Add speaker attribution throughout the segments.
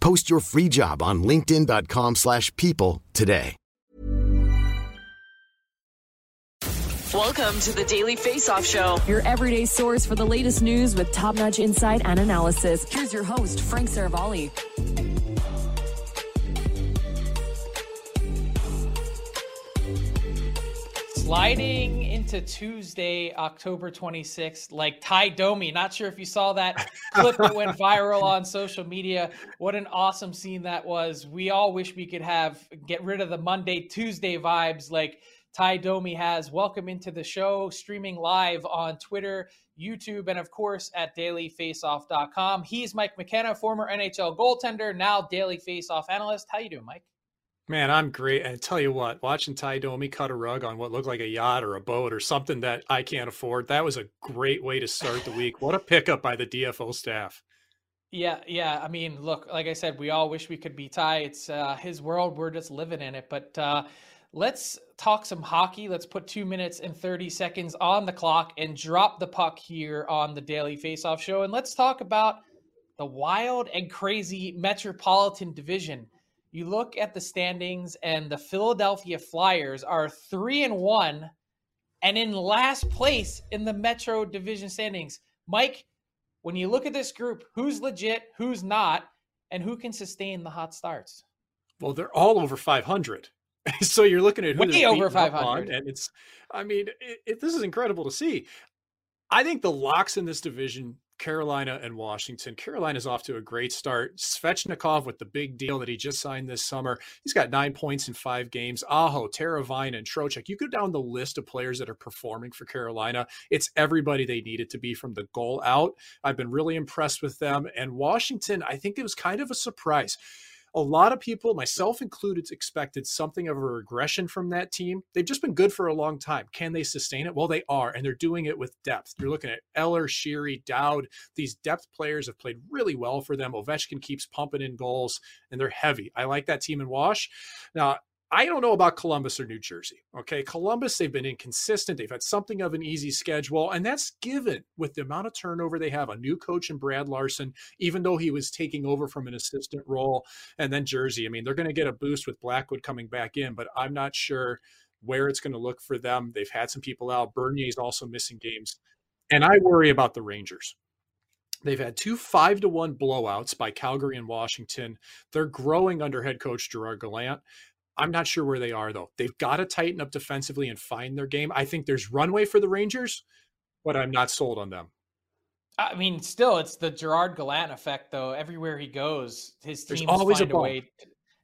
Speaker 1: Post your free job on linkedin.com/people slash people today.
Speaker 2: Welcome to the Daily Face Off Show.
Speaker 3: Your everyday source for the latest news with top notch insight and analysis. Here's your host, Frank Seravalli.
Speaker 4: Sliding into Tuesday, October 26th, like Ty Domi. Not sure if you saw that clip that went viral on social media. What an awesome scene that was. We all wish we could have get rid of the Monday, Tuesday vibes like Ty Domi has. Welcome into the show, streaming live on Twitter, YouTube, and of course at dailyfaceoff.com. He's Mike McKenna, former NHL goaltender, now Daily Faceoff analyst. How you doing, Mike?
Speaker 5: Man, I'm great. And I tell you what, watching Ty Domi cut a rug on what looked like a yacht or a boat or something that I can't afford, that was a great way to start the week. What a pickup by the DFO staff.
Speaker 4: Yeah, yeah. I mean, look, like I said, we all wish we could be Ty. It's uh, his world. We're just living in it. But uh, let's talk some hockey. Let's put two minutes and 30 seconds on the clock and drop the puck here on the Daily Faceoff Show. And let's talk about the wild and crazy Metropolitan Division you look at the standings and the Philadelphia Flyers are 3 and 1 and in last place in the Metro Division standings. Mike, when you look at this group, who's legit, who's not, and who can sustain the hot starts?
Speaker 5: Well, they're all over 500. so you're looking at who
Speaker 4: way over 500
Speaker 5: and it's I mean, it, it, this is incredible to see. I think the locks in this division Carolina and Washington. Carolina's off to a great start. Svechnikov with the big deal that he just signed this summer. He's got nine points in five games. Aho, Teravainen, and Trocheck. You go down the list of players that are performing for Carolina. It's everybody they needed to be from the goal out. I've been really impressed with them. And Washington, I think it was kind of a surprise a lot of people, myself included, expected something of a regression from that team. They've just been good for a long time. Can they sustain it? Well, they are, and they're doing it with depth. You're looking at Eller, Sheary, Dowd. These depth players have played really well for them. Ovechkin keeps pumping in goals, and they're heavy. I like that team in Wash. Now, I don't know about Columbus or New Jersey. Okay. Columbus, they've been inconsistent. They've had something of an easy schedule, and that's given with the amount of turnover they have. A new coach in Brad Larsen, even though he was taking over from an assistant role. And then Jersey, I mean, they're going to get a boost with Blackwood coming back in, but I'm not sure where it's going to look for them. They've had some people out. Bernier's also missing games. And I worry about the Rangers. They've had two five to one blowouts by Calgary and Washington. They're growing under head coach Gerard Gallant. I'm not sure where they are though. They've got to tighten up defensively and find their game. I think there's runway for the Rangers, but I'm not sold on them.
Speaker 4: I mean, still, it's the Gerard Gallant effect, though. Everywhere he goes, his teams
Speaker 5: always
Speaker 4: find
Speaker 5: a
Speaker 4: a, way.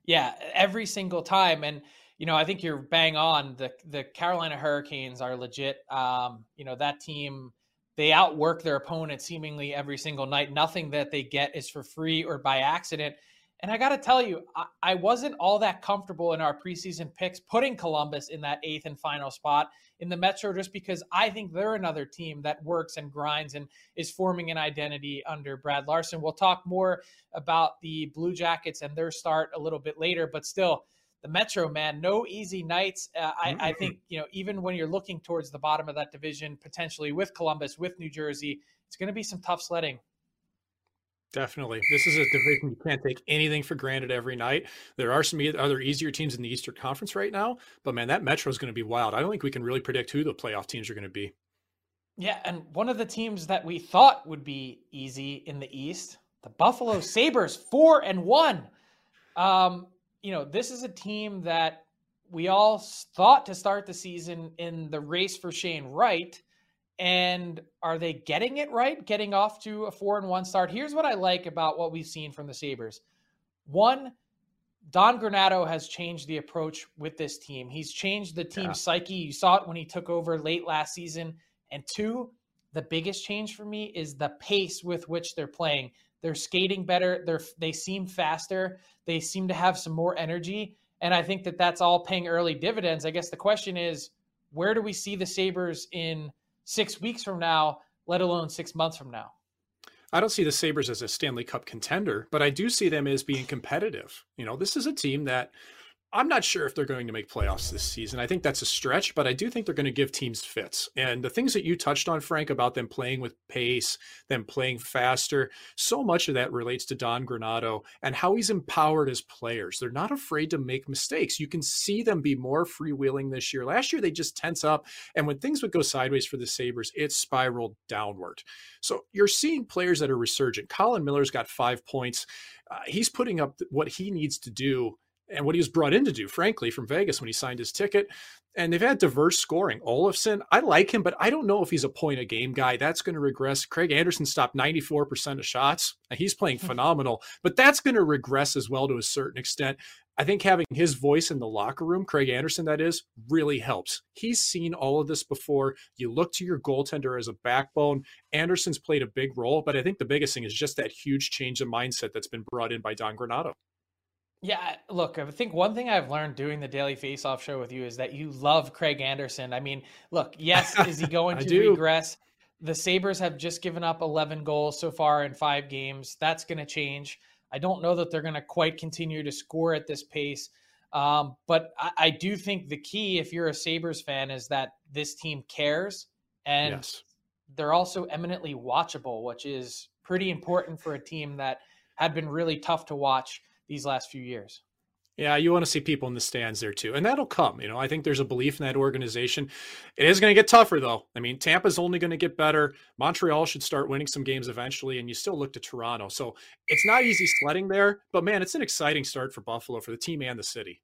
Speaker 4: Yeah, every single time, and you know, I think you're bang on. The the Carolina Hurricanes are legit. Um, you know, that team they outwork their opponent seemingly every single night. Nothing that they get is for free or by accident. And I got to tell you, I, I, wasn't all that comfortable in our preseason picks putting Columbus in that eighth and final spot in the Metro just because I think they're another team that works and grinds and is forming an identity under Brad Larsen. We'll talk more about the Blue Jackets and their start a little bit later, but still, the Metro, man, no easy nights. Uh, I, I think, you know, even when you're looking towards the bottom of that division, potentially with Columbus, with New Jersey, it's going to be some tough sledding.
Speaker 5: Definitely. This is a division you can't take anything for granted every night. There are some other easier teams in the Eastern Conference right now, but man, that Metro is going to be wild. I don't think we can really predict who the playoff teams are going to be.
Speaker 4: Yeah, and one of the teams that we thought would be easy in the East, the Buffalo Sabres, 4 and 1. Um, you know, this is a team that we all thought to start the season in the race for Shane Wright and are they getting it right, getting off to a four and one start? Here's what I like about what we've seen from the Sabres. One, Don Granato has changed the approach with this team. He's changed the team's yeah. psyche. You saw it when he took over late last season. And two, the biggest change for me is the pace with which they're playing. They're skating better. They're they seem faster. They seem to have some more energy, and I think that that's all paying early dividends. I guess the question is, where do we see the Sabres in six weeks from now, let alone six months from now.
Speaker 5: I don't see the Sabres as a Stanley Cup contender, but I do see them as being competitive. You know, this is a team that I'm not sure if they're going to make playoffs this season. I think that's a stretch, but I do think they're going to give teams fits. And the things that you touched on, Frank, about them playing with pace, them playing faster, so much of that relates to Don Granato and how he's empowered his players. They're not afraid to make mistakes. You can see them be more freewheeling this year. Last year, they just tense up. And when things would go sideways for the Sabres, it spiraled downward. So you're seeing players that are resurgent. Colin Miller's got five points. Uh, he's putting up what he needs to do and what he was brought in to do, frankly, from Vegas when he signed his ticket. And they've had diverse scoring. Olofsson, I like him, but I don't know if he's a point a game guy. That's going to regress. Craig Anderson stopped 94% of shots. and He's playing hmm. phenomenal, but that's going to regress as well to a certain extent. I think having his voice in the locker room, Craig Anderson, that is, really helps. He's seen all of this before. You look to your goaltender as a backbone. Anderson's played a big role, but I think the biggest thing is just that huge change of mindset that's been brought in by Don Granato.
Speaker 4: Yeah, look, I think one thing I've learned doing the Daily Face Off show with you is that you love Craig Anderson. I mean, look, yes, is he going to regress? The Sabres have just given up 11 goals so far in five games. That's going to change. I don't know that they're going to quite continue to score at this pace. Um, but I, I, do think the key, if you're a Sabres fan, is that this team cares and yes. they're also eminently watchable, which is pretty important for a team that had been really tough to watch these last few years.
Speaker 5: Yeah, you want to see people in the stands there too. And that'll come. You know, I think there's a belief in that organization. It is going to get tougher though. I mean, Tampa's only going to get better. Montreal should start winning some games eventually, and you still look to Toronto. So it's not easy sledding there, but man, it's an exciting start for Buffalo, for the team and the city.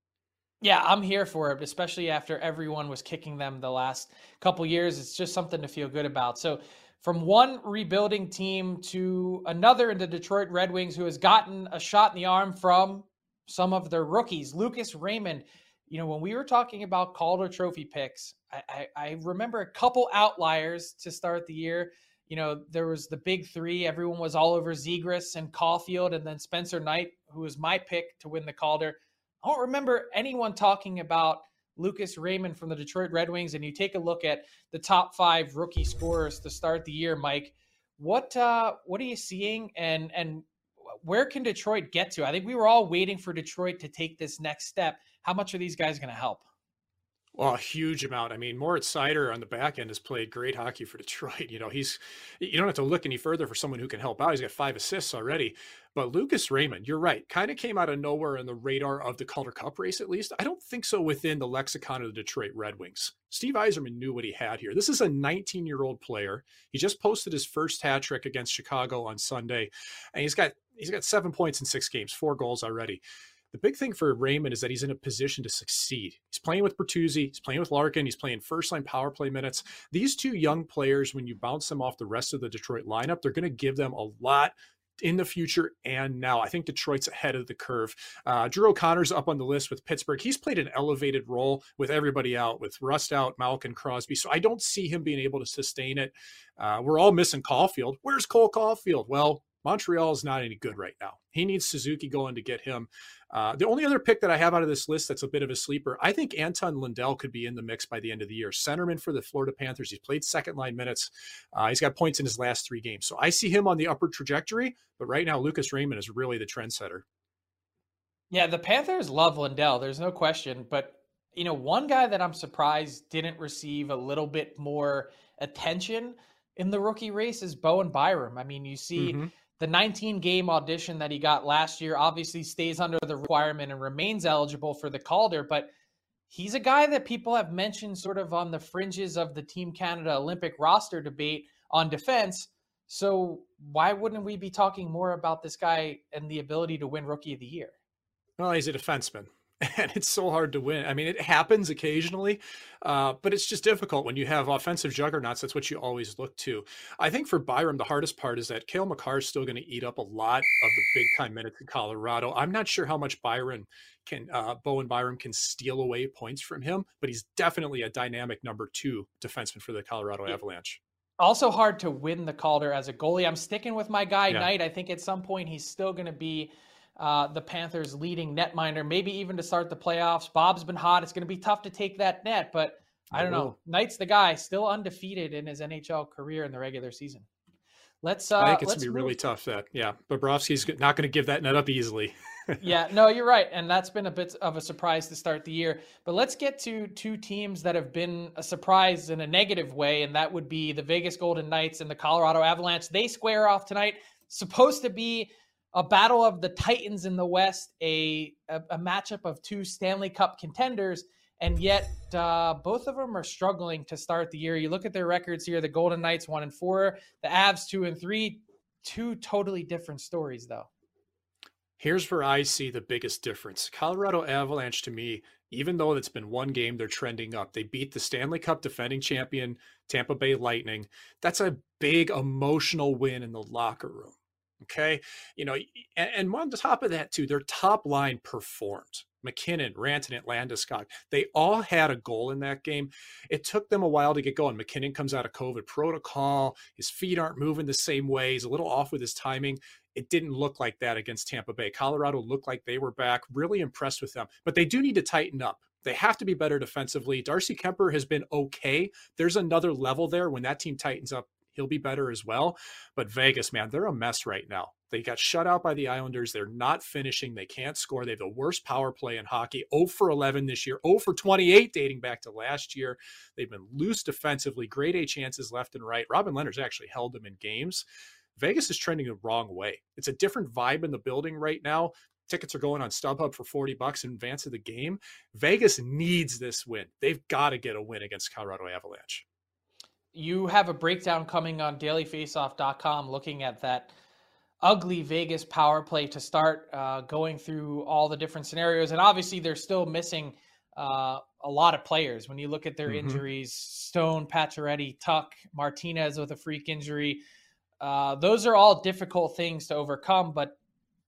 Speaker 4: Yeah, I'm here for it, especially after everyone was kicking them the last couple years. It's just something to feel good about. So from one rebuilding team to another in the Detroit Red Wings who has gotten a shot in the arm from some of their rookies. Lucas Raymond, you know, when we were talking about Calder Trophy picks, I, I, I remember a couple outliers to start the year. You know, there was the big three. Everyone was all over Zegras and Caulfield, and then Spencer Knight, who was my pick to win the Calder. I don't remember anyone talking about Lucas Raymond from the Detroit Red Wings, and you take a look at the top five rookie scorers to start the year, Mike, what uh, what are you seeing, and and where can Detroit get to? I think we were all waiting for Detroit to take this next step. How much are these guys going to help?
Speaker 5: Well, a huge amount. I mean, Moritz Seider on the back end has played great hockey for Detroit. You know, he's you don't have to look any further for someone who can help out. He's got five assists already. But Lucas Raymond, you're right, kind of came out of nowhere in the radar of the Calder Cup race, at least. I don't think so within the lexicon of the Detroit Red Wings. Steve Yzerman knew what he had here. This is a 19 year old player. He just posted his first hat trick against Chicago on Sunday, and he's got he's got seven points in six games, four goals already The big thing for Raymond is that he's in a position to succeed. He's playing with Bertuzzi, he's playing with Larkin, he's playing first line power play minutes. These two young players, when you bounce them off the rest of the Detroit lineup, they're going to give them a lot in the future and now. I think Detroit's ahead of the curve. Uh, Drew O'Connor's up on the list with Pittsburgh. He's played an elevated role with everybody out, with Rust out, Malkin, Crosby. So I don't see him being able to sustain it. Uh, we're all missing Caulfield. Where's Cole Caulfield? Well, Montreal is not any good right now. He needs Suzuki going to get him. Uh, the only other pick that I have out of this list that's a bit of a sleeper, I think Anton Lundell could be in the mix by the end of the year. Centerman for the Florida Panthers. He's played second line minutes. Uh, he's got points in his last three games. So I see him on the upward trajectory. But right now, Lucas Raymond is really the trendsetter.
Speaker 4: Yeah, the Panthers love Lundell. There's no question. But, you know, one guy that I'm surprised didn't receive a little bit more attention in the rookie race is Bowen Byram. I mean, you see. Mm-hmm the 19 game audition that he got last year obviously stays under the requirement and remains eligible for the Calder, but he's a guy that people have mentioned sort of on the fringes of the Team Canada Olympic roster debate on defense. So why wouldn't we be talking more about this guy and the ability to win Rookie of the Year?
Speaker 5: Well, he's a defenseman. and it's so hard to win. I mean, it happens occasionally, uh, but it's just difficult when you have offensive juggernauts. That's what you always look to. I think for Byram, the hardest part is that Cale Makar is still going to eat up a lot of the big time minutes in Colorado. I'm not sure how much Byron can, uh, Bowen Byram can steal away points from him, but he's definitely a dynamic number two defenseman for the Colorado Avalanche.
Speaker 4: Also hard to win the Calder as a goalie. I'm sticking with my guy yeah. Knight. I think at some point he's still going to be uh, the Panthers' leading netminder, maybe even to start the playoffs. Bob's been hot. It's going to be tough to take that net, but I don't know. Knight's the guy, still undefeated in his NHL career in the regular season. Let's. Uh,
Speaker 5: I think it's
Speaker 4: gonna
Speaker 5: be move. really tough. That yeah, Bobrovsky's not going to give that net up easily.
Speaker 4: yeah, no, you're right, and that's been a bit of a surprise to start the year. But let's get to two teams that have been a surprise in a negative way, and that would be the Vegas Golden Knights and the Colorado Avalanche. They square off tonight. Supposed to be a battle of the Titans in the West, a, a, a matchup of two Stanley Cup contenders, and yet uh, both of them are struggling to start the year. You look at their records here: the Golden Knights one and four, the Avs two and three. Two totally different stories, though.
Speaker 5: Here's where I see the biggest difference. Colorado Avalanche, to me, even though it's been one game, they're trending up. They beat the Stanley Cup defending champion Tampa Bay Lightning. That's a big emotional win in the locker room. Okay. You know, and, and on top of that, too, their top line performed. MacKinnon, Rantanen, Landeskog, they all had a goal in that game. It took them a while to get going. MacKinnon comes out of COVID protocol. His feet aren't moving the same way. He's a little off with his timing. It didn't look like that against Tampa Bay. Colorado looked like they were back. Really impressed with them. But they do need to tighten up. They have to be better defensively. Darcy Kuemper has been okay. There's another level there. When that team tightens up, he'll be better as well. But Vegas, man, they're a mess right now. They got shut out by the Islanders. They're not finishing. They can't score. They have the worst power play in hockey. 0 for 11 this year, 0 for 28 dating back to last year. They've been loose defensively, grade A chances left and right. Robin Lehner's actually held them in games. Vegas is trending the wrong way. It's a different vibe in the building right now. Tickets are going on StubHub for 40 bucks in advance of the game. Vegas needs this win. They've got to get a win against Colorado Avalanche
Speaker 4: you have a breakdown coming on dailyfaceoff.com looking at that ugly Vegas power play to start, uh, going through all the different scenarios. And obviously, they're still missing uh, a lot of players. When you look at their mm-hmm. injuries, Stone, Pacioretty, Tuck, Martinez with a freak injury, uh, those are all difficult things to overcome. But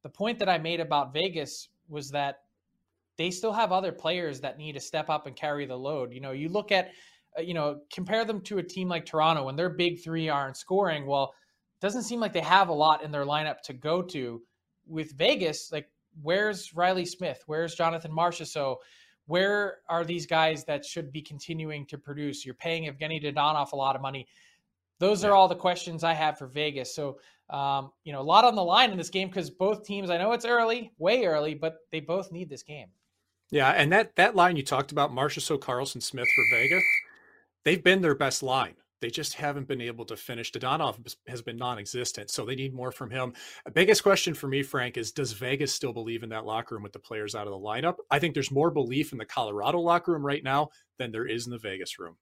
Speaker 4: the point that I made about Vegas was that they still have other players that need to step up and carry the load. You know, you look at you know, compare them to a team like Toronto when their big three aren't scoring. Well, doesn't seem like they have a lot in their lineup to go to. With Vegas, like where's Riley Smith? Where's Jonathan Marchessault? Where are these guys that should be continuing to produce? You're paying Evgeny Dadonov a lot of money. Those yeah. are all the questions I have for Vegas. So, um, you know, a lot on the line in this game because both teams, I know it's early, way early, but they both need this game.
Speaker 5: Yeah, and that that line you talked about, Marchessault, Karlsson Smith for Vegas, they've been their best line. They just haven't been able to finish. Dadonov has been non-existent, so they need more from him. The biggest question for me, Frank, is does Vegas still believe in that locker room with the players out of the lineup? I think there's more belief in the Colorado locker room right now than there is in the Vegas room.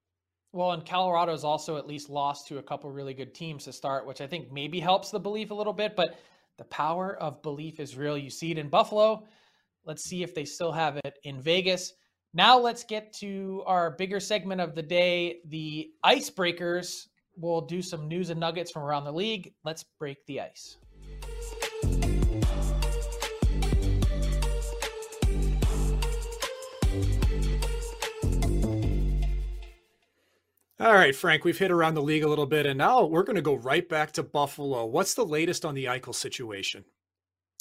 Speaker 4: Well, and Colorado's also at least lost to a couple really good teams to start, which I think maybe helps the belief a little bit. But the power of belief is real. You see it in Buffalo. Let's see if they still have it in Vegas. Now let's get to our bigger segment of the day, the icebreakers. We'll do some news and nuggets from around the league. Let's break the ice.
Speaker 5: All right, Frank, we've hit around the league a little bit, and now we're going to go right back to Buffalo. What's the latest on the Eichel situation?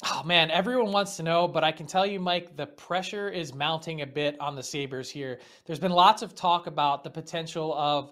Speaker 4: Oh man, everyone wants to know, but I can tell you, Mike, the pressure is mounting a bit on the Sabres here. There's been lots of talk about the potential of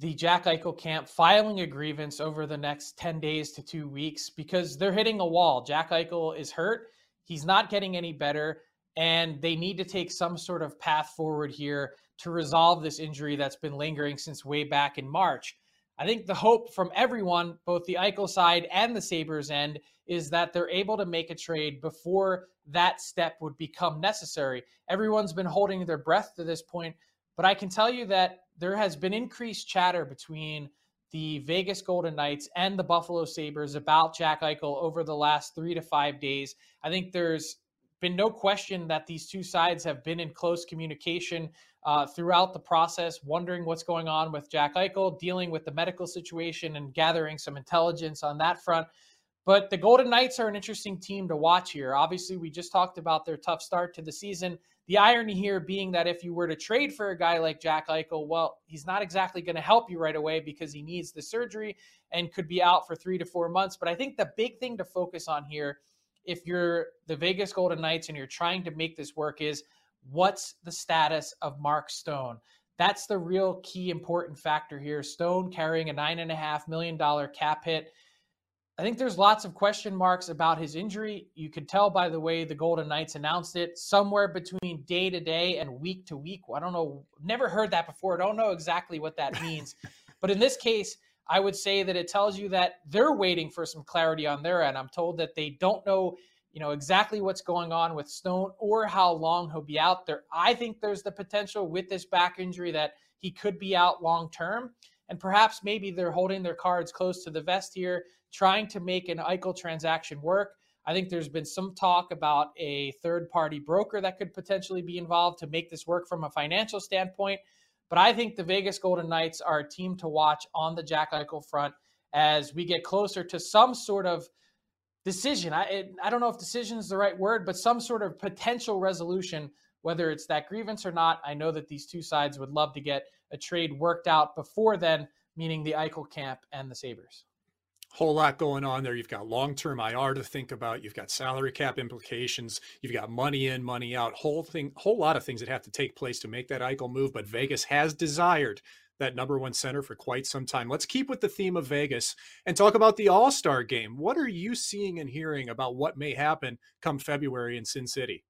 Speaker 4: the Jack Eichel camp filing a grievance over the next 10 days to two weeks because they're hitting a wall. Jack Eichel is hurt. He's not getting any better, and they need to take some sort of path forward here to resolve this injury that's been lingering since way back in March. I think the hope from everyone, both the Eichel side and the Sabres end, is that they're able to make a trade before that step would become necessary. Everyone's been holding their breath to this point, but I can tell you that there has been increased chatter between the Vegas Golden Knights and the Buffalo Sabres about Jack Eichel over the last three to five days. I think there's been no question that these two sides have been in close communication uh, throughout the process, wondering what's going on with Jack Eichel, dealing with the medical situation, and gathering some intelligence on that front. But the Golden Knights are an interesting team to watch here. Obviously, we just talked about their tough start to the season. The irony here being that if you were to trade for a guy like Jack Eichel, well, he's not exactly going to help you right away because he needs the surgery and could be out for three to four months. But I think the big thing to focus on here, if you're the Vegas Golden Knights and you're trying to make this work, is what's the status of Mark Stone? That's the real key important factor here. Stone carrying a $9.5 million cap hit. I think there's lots of question marks about his injury. You could tell by the way the Golden Knights announced it, somewhere between day to day and week to week. I don't know, never heard that before. I don't know exactly what that means. but in this case, I would say that it tells you that they're waiting for some clarity on their end. I'm told that they don't know, you know, exactly what's going on with Stone or how long he'll be out there. I think there's the potential with this back injury that he could be out long term. And perhaps maybe they're holding their cards close to the vest here trying to make an Eichel transaction work. I think there's been some talk about a third party broker that could potentially be involved to make this work from a financial standpoint. But I think the Vegas Golden Knights are a team to watch on the Jack Eichel front as we get closer to some sort of decision. I, I don't know if decision is the right word, but some sort of potential resolution, whether it's that grievance or not. I know that these two sides would love to get a trade worked out before then, meaning the Eichel camp and the Sabres
Speaker 5: whole lot going on there. You've got long term IR to think about. You've got salary cap implications. You've got money in, money out. Whole thing, whole lot of things that have to take place to make that Eichel move. But Vegas has desired that number one center for quite some time. Let's keep with the theme of Vegas and talk about the All Star game. What are you seeing and hearing about what may happen come February in Sin City?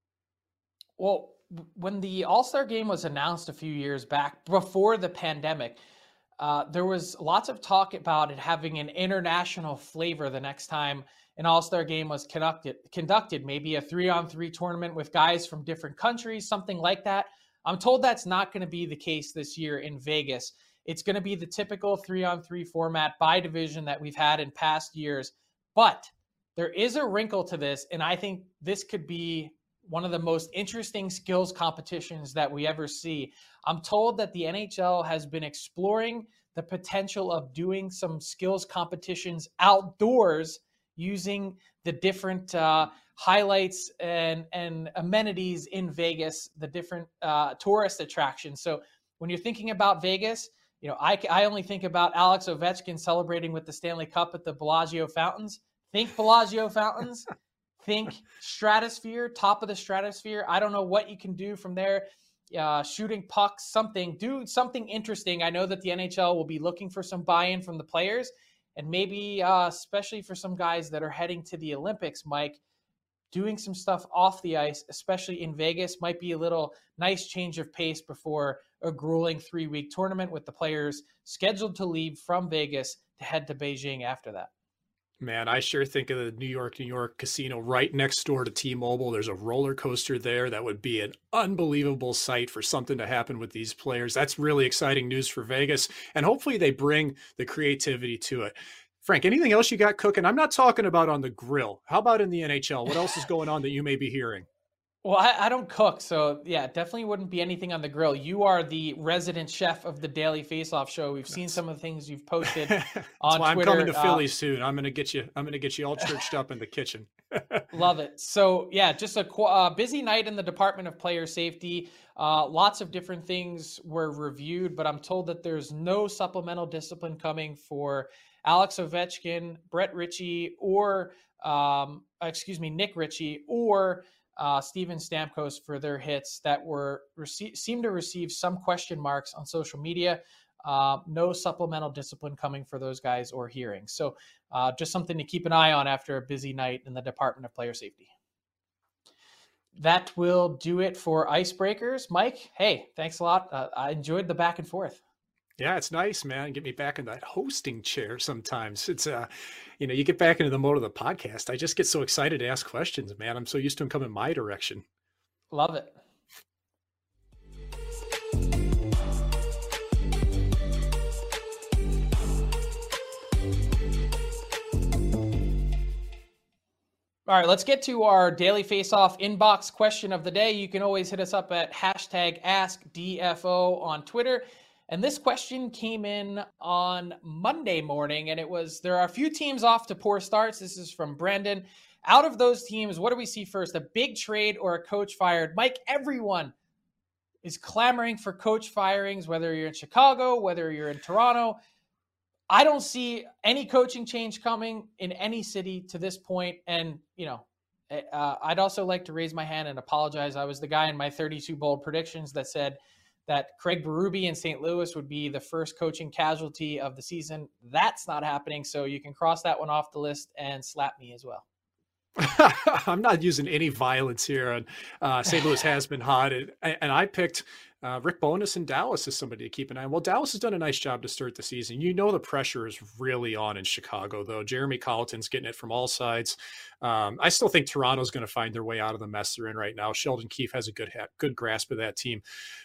Speaker 4: Well, when the All Star game was announced a few years back before the pandemic, uh, there was lots of talk about it having an international flavor the next time an All Star game was conducted. Conducted, maybe a three on three tournament with guys from different countries, something like that. I'm told that's not going to be the case this year in Vegas. It's going to be the typical three on three format by division that we've had in past years. But there is a wrinkle to this, and I think this could be one of the most interesting skills competitions that we ever see. I'm told that the NHL has been exploring the potential of doing some skills competitions outdoors using the different uh, highlights and, and amenities in Vegas, the different uh, tourist attractions. So when you're thinking about Vegas, you know, I, I only think about Alex Ovechkin celebrating with the Stanley Cup at the Bellagio fountains. Think Bellagio fountains. Think stratosphere, top of the stratosphere. I don't know what you can do from there. Uh, shooting pucks, something, do something interesting. I know that the NHL will be looking for some buy in from the players, and maybe, uh, especially for some guys that are heading to the Olympics, Mike, doing some stuff off the ice, especially in Vegas, might be a little nice change of pace before a grueling three week tournament with the players scheduled to leave from Vegas to head to Beijing after that.
Speaker 5: Man, I sure think of the New York, New York casino right next door to T Mobile. There's a roller coaster there that would be an unbelievable sight for something to happen with these players. That's really exciting news for Vegas. And hopefully they bring the creativity to it. Frank, anything else you got cooking? I'm not talking about on the grill. How about in the NHL? What else is going on that you may be hearing?
Speaker 4: Well, I, I, don't cook, so yeah, definitely wouldn't be anything on the grill. You are the resident chef of the Daily Face Off Show. We've seen some of the things you've posted on
Speaker 5: why
Speaker 4: Twitter.
Speaker 5: I'm coming to uh, Philly soon. I'm gonna get you. I'm gonna get you all churched up in the kitchen.
Speaker 4: love it. So yeah, just a uh, busy night in the Department of Player Safety. Uh, lots of different things were reviewed, but I'm told that there's no supplemental discipline coming for Alex Ovechkin, Brett Ritchie, or um, excuse me, Nick Ritchie, or uh, Steven Stamkos for their hits that were rece- seem to receive some question marks on social media. Uh, no supplemental discipline coming for those guys or hearings. So uh, just something to keep an eye on after a busy night in the Department of Player Safety. That will do it for icebreakers. Mike, hey, thanks a lot. Uh, I enjoyed the back and forth.
Speaker 5: Yeah, it's nice, man. Get me back in that hosting chair sometimes. It's uh, you know, you get back into the mode of the podcast. I just get so excited to ask questions, man. I'm so used to them coming my direction.
Speaker 4: Love it. All right, let's get to our daily face-off inbox question of the day. You can always hit us up at hashtag AskDFO on Twitter. And this question came in on Monday morning, and it was there are a few teams off to poor starts. This is from Brandon. Out of those teams, what do we see first? A big trade or a coach fired? Mike, everyone is clamoring for coach firings, whether you're in Chicago, whether you're in Toronto. I don't see any coaching change coming in any city to this point. And, you know, eh, uh, I'd also like to raise my hand and apologize. I was the guy in my 32 bold predictions that said that Craig Berube in St. Louis would be the first coaching casualty of the season. That's not happening. So you can cross that one off the list and slap me as well.
Speaker 5: I'm not using any violence here. And uh, St. Louis has been hot, and, and I picked uh, Rick Bowness in Dallas as somebody to keep an eye on. Well, Dallas has done a nice job to start the season. You know the pressure is really on in Chicago, though. Jeremy Colliton's getting it from all sides. Um, I still think Toronto's going to find their way out of the mess they're in right now. Sheldon Keefe has a good good grasp of that team.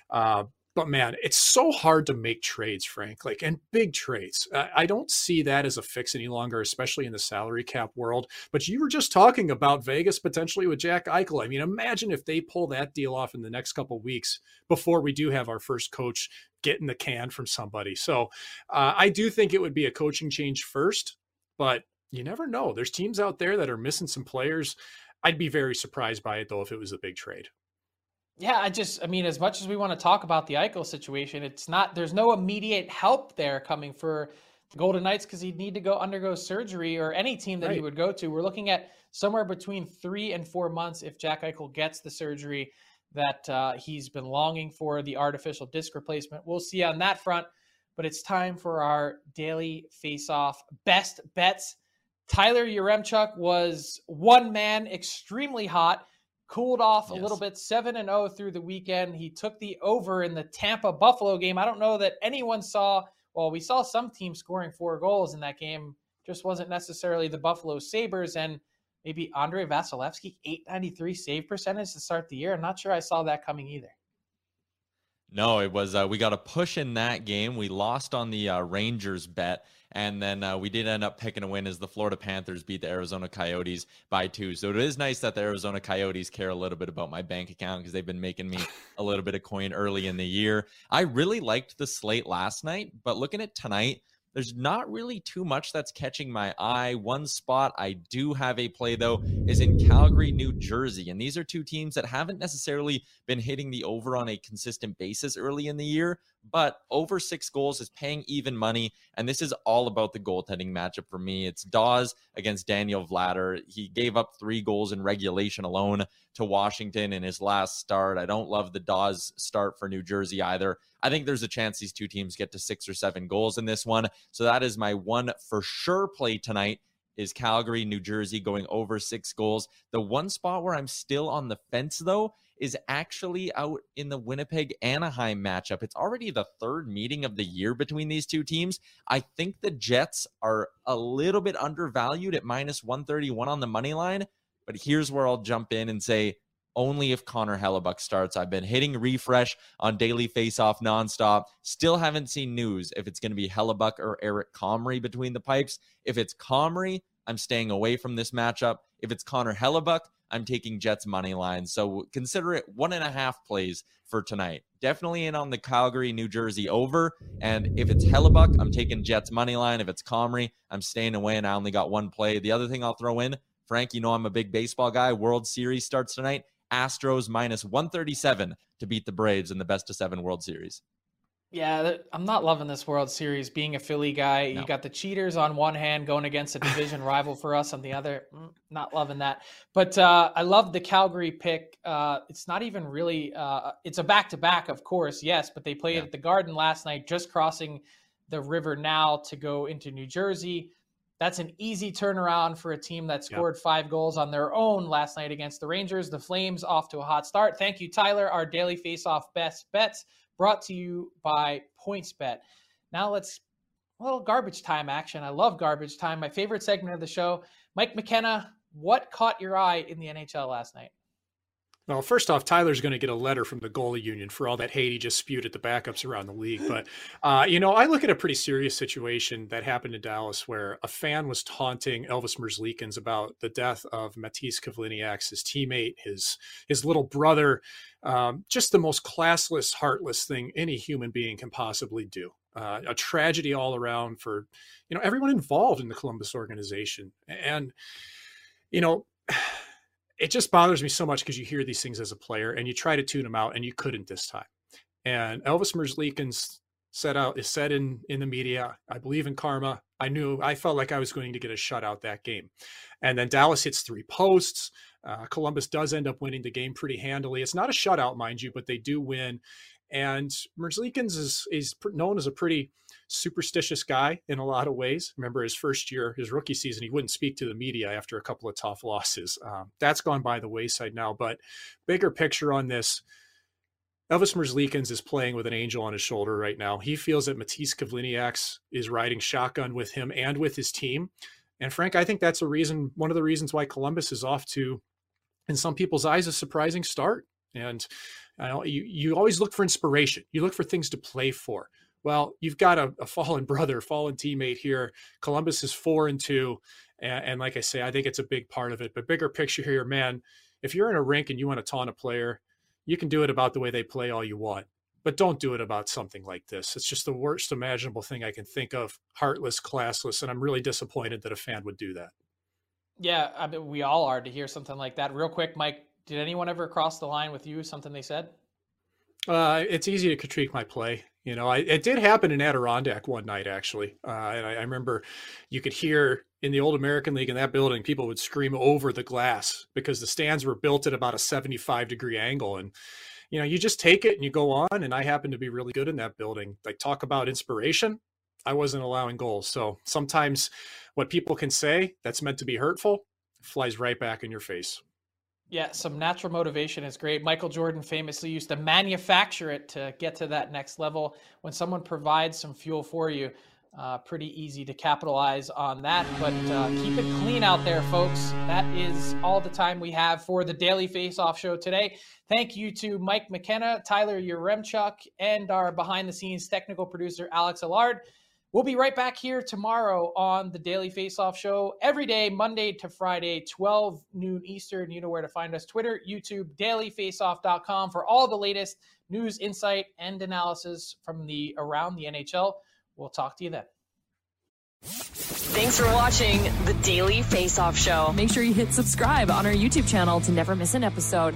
Speaker 5: Uh, but man, it's so hard to make trades, Frank, like, and big trades. I don't see that as a fix any longer, especially in the salary cap world. But you were just talking about Vegas potentially with Jack Eichel. I mean, imagine if they pull that deal off in the next couple weeks before we do have our first coach getting the can from somebody. So uh, I do think it would be a coaching change first, but you never know. There's teams out there that are missing some players. I'd be very surprised by it though if it was a big trade.
Speaker 4: Yeah, I just, I mean, as much as we want to talk about the Eichel situation, it's not, there's no immediate help there coming for the Golden Knights because he'd need to go undergo surgery or any team that right. he would go to. We're looking at somewhere between three and four months if Jack Eichel gets the surgery that uh, he's been longing for, the artificial disc replacement. We'll see on that front, but it's time for our daily face-off best bets. Tyler Yaremchuk was one man, extremely hot cooled off yes. a little bit 7 and 0 through the weekend. He took the over in the Tampa Buffalo game. I don't know that anyone saw well we saw some teams scoring four goals in that game. Just wasn't necessarily the Buffalo Sabres. And maybe Andrei Vasilevskiy 893 save percentage to start the year. I'm not sure i saw that coming either
Speaker 6: no, it was uh, we got a push in that game. We lost on the uh, Rangers bet and then uh, we did end up picking a win as the Florida Panthers beat the Arizona Coyotes by two. So it is nice that the Arizona Coyotes care a little bit about my bank account because they've been making me a little bit of coin early in the year. I really liked the slate last night, but looking at tonight, there's not really too much that's catching my eye. One spot I do have a play, though, is in Calgary, New Jersey. And these are two teams that haven't necessarily been hitting the over on a consistent basis early in the year, but over six goals is paying even money. And this is all about the goaltending matchup for me. It's Daws against Daniel Vladar. He gave up three goals in regulation alone to Washington in his last start. I don't love the Daws start for New Jersey either. I think there's a chance these two teams get to six or seven goals in this one. So that is my one for sure play tonight is Calgary, New Jersey going over six goals. The one spot where I'm still on the fence though is actually out in the Winnipeg Anaheim matchup. It's already the third meeting of the year between these two teams. I think the Jets are a little bit undervalued at minus 131 on the money line. But here's where I'll jump in and say only if Connor Hellebuyck starts. I've been hitting refresh on daily faceoff nonstop. Still haven't seen news if it's going to be Hellebuyck or Eric Comrie between the pipes. If it's Comrie, I'm staying away from this matchup. If it's Connor Hellebuyck, I'm taking Jets money line. So consider it one and a half plays for tonight. Definitely in on the Calgary, New Jersey over. And if it's Hellebuyck, I'm taking Jets money line. If it's Comrie, I'm staying away and I only got one play. The other thing I'll throw in, Frank, you know I'm a big baseball guy. World Series starts tonight. Astros minus 137 to beat the Braves in the best of seven World Series.
Speaker 4: Yeah, I'm not loving this World Series. Being a Philly guy, no. you got the cheaters on one hand going against a division rival for us on the other. Mm, not loving that. But uh, I love the Calgary pick. Uh, it's not even really. Uh, it's a back to back, of course, yes. But they played yeah. at the Garden last night, just crossing the river now to go into New Jersey. That's an easy turnaround for a team that scored yep. five goals on their own last night against the Rangers. The Flames off to a hot start. Thank you, Tyler. Our daily face-off best bets brought to you by PointsBet. Now let's well garbage time action. I love garbage time. My favorite segment of the show. Mike McKenna, what caught your eye in the NHL last night?
Speaker 5: Well, first off, Tyler's going to get a letter from the goalie union for all that hate he just spewed at the backups around the league. But, uh, you know, I look at a pretty serious situation that happened in Dallas where a fan was taunting Elvis Merzlikins about the death of Matiss Kivlenieks, his teammate, his his little brother. Um, just the most classless, heartless thing any human being can possibly do. Uh, a tragedy all around for, you know, everyone involved in the Columbus organization. And, you know, it just bothers me so much because you hear these things as a player and you try to tune them out and you couldn't this time. And Elvis Merzlikins said out is said in in the media, I believe in karma. I knew I felt like I was going to get a shutout that game. And then Dallas hits three posts. Uh, Columbus does end up winning the game pretty handily. It's not a shutout, mind you, but they do win. And Merzlikins is is known as a pretty superstitious guy in a lot of ways. Remember his first year, his rookie season, he wouldn't speak to the media after a couple of tough losses. Um, that's gone by the wayside now. But bigger picture on this, Elvis Merzlikins is playing with an angel on his shoulder right now. He feels that Matiss Kivlenieks is riding shotgun with him and with his team. And Frank, I think that's a reason, one of the reasons why Columbus is off to, in some people's eyes, a surprising start. And Know you, you always look for inspiration. You look for things to play for. Well, you've got a, a fallen brother, fallen teammate here. Columbus is four and two. And, and like I say, I think it's a big part of it. But bigger picture here, man, if you're in a rink and you want to taunt a player, you can do it about the way they play all you want. But don't do it about something like this. It's just the worst imaginable thing I can think of. Heartless, classless. And I'm really disappointed that a fan would do that.
Speaker 4: Yeah, I mean, we all are to hear something like that. Real quick, Mike, did anyone ever cross the line with you? Something they said?
Speaker 5: Uh, it's easy to critique my play. You know, I, it did happen in Adirondack one night actually, uh, and I, I, remember you could hear in the old American League in that building, people would scream over the glass because the stands were built at about a seventy-five degree angle, and you know, you just take it and you go on. And I happened to be really good in that building. Like talk about inspiration. I wasn't allowing goals, so sometimes what people can say that's meant to be hurtful flies right back in your face.
Speaker 4: Yeah, some natural motivation is great. Michael Jordan famously used to manufacture it to get to that next level. When someone provides some fuel for you, uh, pretty easy to capitalize on that. But uh, keep it clean out there, folks. That is all the time we have for the Daily Face Off Show today. Thank you to Mike McKenna, Tyler Yaremchuk, and our behind the scenes technical producer, Alex Allard. We'll be right back here tomorrow on the Daily Face Off Show every day, Monday to Friday, 12 noon Eastern. You know where to find us Twitter, YouTube, dailyfaceoff.com for all the latest news, insight, and analysis from the around the NHL. We'll talk to you then.
Speaker 2: Thanks for watching the Daily Face Off Show.
Speaker 3: Make sure you hit subscribe on our YouTube channel to never miss an episode.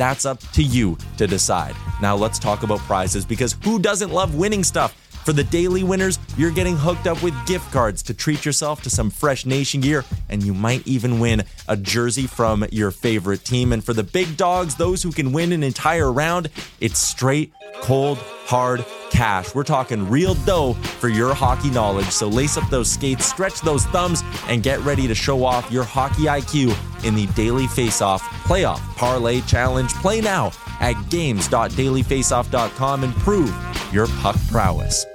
Speaker 6: That's up to you to decide. Now let's talk about prizes because who doesn't love winning stuff? For the daily winners, you're getting hooked up with gift cards to treat yourself to some fresh nation gear, and you might even win a jersey from your favorite team. And for the big dogs, those who can win an entire round, it's straight, cold, hard cash. We're talking real dough for your hockey knowledge. So lace up those skates, stretch those thumbs, and get ready to show off your hockey IQ in the Daily Faceoff Playoff Parlay Challenge. Play now at games.dailyfaceoff.com and prove your puck prowess.